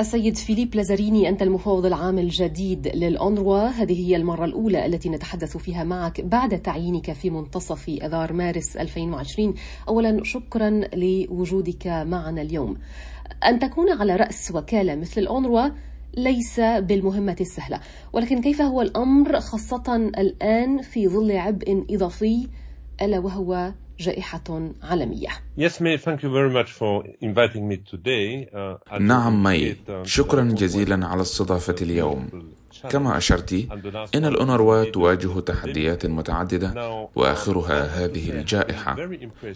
السيد فيليب لازاريني أنت المفوض العام الجديد للأونروا. هذه هي المرة الأولى التي نتحدث فيها معك بعد تعيينك في منتصف أذار مارس 2020 أولا شكرا لوجودك معنا اليوم. أن تكون على رأس وكالة مثل الأونروا ليس بالمهمة السهلة ولكن كيف هو الأمر؟ خاصة الآن في ظل عبء إضافي ألا وهو جائحة عالمية. نعم مي شكرا جزيلا على استضافة اليوم. كما أشرت إن الأونروا تواجه تحديات متعددة وآخرها هذه الجائحة.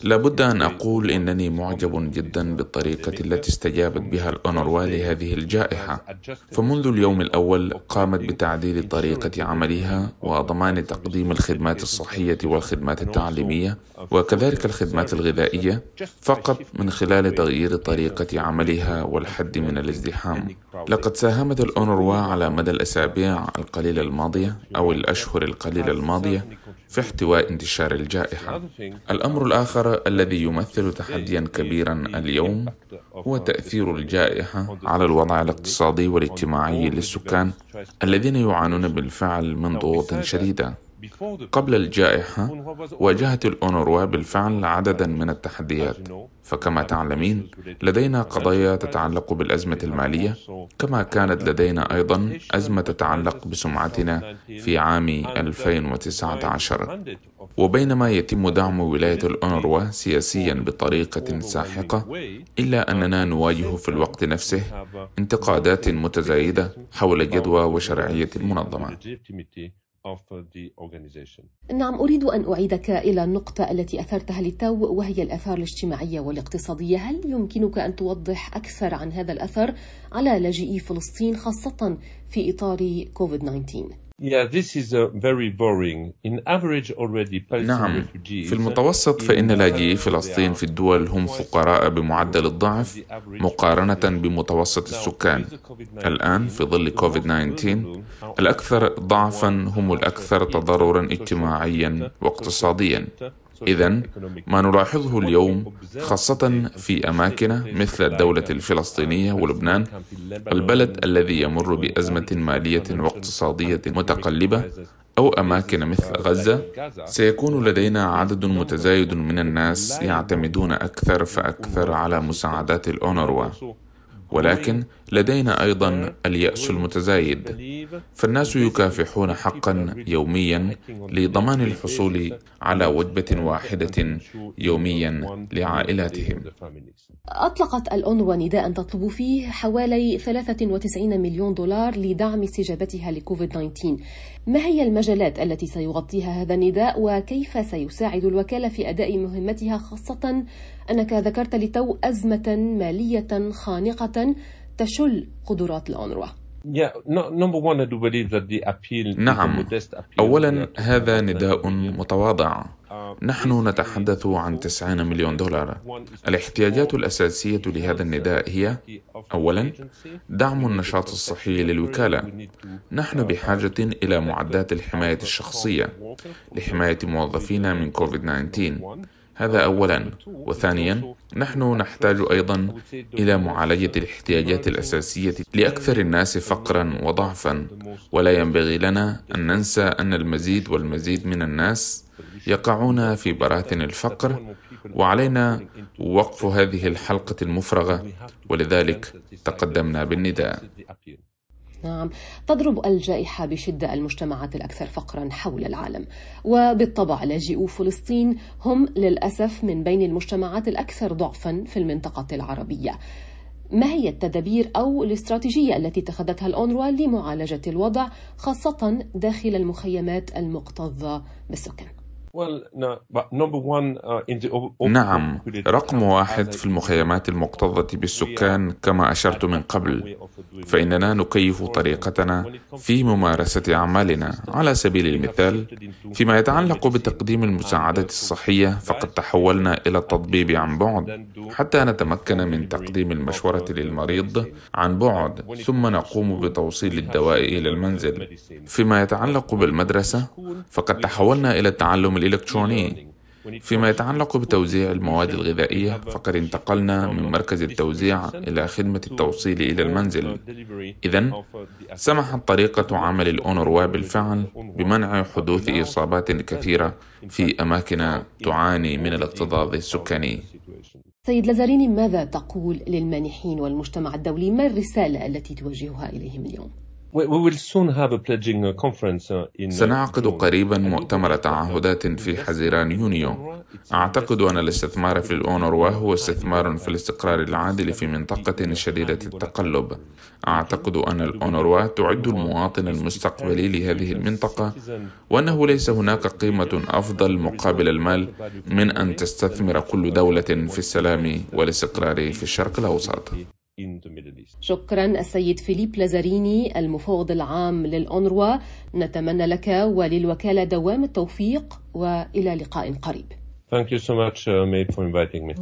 لابد أن أقول إنني معجب جدا بالطريقة التي استجابت بها الأونروا لهذه الجائحة. فمنذ اليوم الأول قامت بتعديل طريقة عملها وضمان تقديم الخدمات الصحية والخدمات التعليمية وكذلك الخدمات الغذائية فقط من خلال تغيير طريقة عملها والحد من الازدحام. لقد ساهمت الأونروا على مدى الأسابيع القليلة الماضية أو الأشهر القليلة الماضية في احتواء انتشار الجائحة. الأمر الآخر الذي يمثل تحديا كبيرا اليوم هو تأثير الجائحة على الوضع الاقتصادي والاجتماعي للسكان الذين يعانون بالفعل من ضغوط شديدة. قبل الجائحة واجهت الأونروا بالفعل عددا من التحديات. فكما تعلمين لدينا قضايا تتعلق بالأزمة المالية كما كانت لدينا أيضا أزمة تتعلق بسمعتنا في عام 2019 وبينما يتم دعم ولاية الأونروا سياسيا بطريقة ساحقة إلا أننا نواجه في الوقت نفسه انتقادات متزايدة حول جدوى وشرعية المنظمة نعم أريد أن أعيدك إلى النقطة التي أثرتها للتو وهي الآثار الاجتماعية والاقتصادية. هل يمكنك أن توضح أكثر عن هذا الأثر على لاجئي فلسطين خاصة في إطار كوفيد 19 Yeah, this is a very boring. In average already نعم في المتوسط فإن لاجئي فلسطين في الدول هم فقراء بمعدل الضعف مقارنة بمتوسط السكان. الآن في ظل كوفيد 19 الأكثر ضعفا هم الأكثر تضررا اجتماعيا واقتصاديا. إذا ما نلاحظه اليوم خاصة في أماكن مثل الدولة الفلسطينية ولبنان البلد الذي يمر بأزمة مالية واقتصادية متقلبة أو أماكن مثل غزة سيكون لدينا عدد متزايد من الناس يعتمدون أكثر فأكثر على مساعدات الأونروا. ولكن لدينا أيضا اليأس المتزايد. فالناس يكافحون حقا يوميا لضمان الحصول على وجبة واحدة يوميا لعائلاتهم. أطلقت الأونروا نداء تطلب فيه حوالي 93 مليون دولار لدعم استجابتها لكوفيد 19 ما هي المجالات التي سيغطيها هذا النداء وكيف سيساعد الوكالة في أداء مهمتها خاصة؟ أنك ذكرت لتو أزمة مالية خانقة تشل قدرات الأونروا نعم. أولا هذا نداء متواضع. نحن نتحدث عن 90 مليون دولار. الاحتياجات الأساسية لهذا النداء هي أولا دعم النشاط الصحي للوكالة. نحن بحاجة إلى معدات الحماية الشخصية لحماية موظفينا من كوفيد 19 هذا اولا. وثانيا نحن نحتاج أيضا إلى معالجة الاحتياجات الأساسية لأكثر الناس فقرا وضعفا. ولا ينبغي لنا أن ننسى أن المزيد والمزيد من الناس يقعون في براثن الفقر وعلينا وقف هذه الحلقة المفرغة. ولذلك تقدمنا بالنداء. نعم تضرب الجائحة بشدة المجتمعات الأكثر فقرا حول العالم وبالطبع لاجئو فلسطين هم للأسف من بين المجتمعات الأكثر ضعفا في المنطقة العربية ما هي التدابير أو الاستراتيجية التي اتخذتها الأونروا لمعالجة الوضع خاصة داخل المخيمات المكتظة بالسكان؟ Uh, نعم رقم واحد في المخيمات المكتظة بالسكان كما أشرت من قبل. فإننا نكيف طريقتنا في ممارسة أعمالنا. على سبيل المثال فيما يتعلق بتقديم المساعدة الصحية فقد تحولنا إلى التطبيب عن بعد حتى نتمكن من تقديم المشورة للمريض عن بعد. ثم نقوم بتوصيل الدواء إلى المنزل. فيما يتعلق بالمدرسة فقد تحولنا إلى التعلم الإلكتروني. فيما يتعلق بتوزيع المواد الغذائية فقد انتقلنا من مركز التوزيع إلى خدمة التوصيل إلى المنزل. إذا سمحت طريقة عمل الأونروا بالفعل بمنع حدوث إصابات كثيرة في أماكن تعاني من الاكتظاظ السكاني. سيد لازاريني ماذا تقول للمانحين والمجتمع الدولي؟ ما الرسالة التي توجهها إليهم اليوم؟ Uh, سنعقد قريبا مؤتمر تعهدات في حزيران يونيو. أعتقد أن الاستثمار في الأونروا هو استثمار في الاستقرار العادل في منطقة شديدة التقلب. أعتقد أن الأونروا تعد المواطن المستقبلي لهذه المنطقة وأنه ليس هناك قيمة أفضل مقابل المال من أن تستثمر كل دولة في السلام والاستقرار في الشرق الأوسط. شكرا السيد فيليب لازاريني المفوض العام للأونروا. نتمنى لك وللوكالة دوام التوفيق وإلى لقاء قريب. Thank you so much, uh, Maid, for inviting me.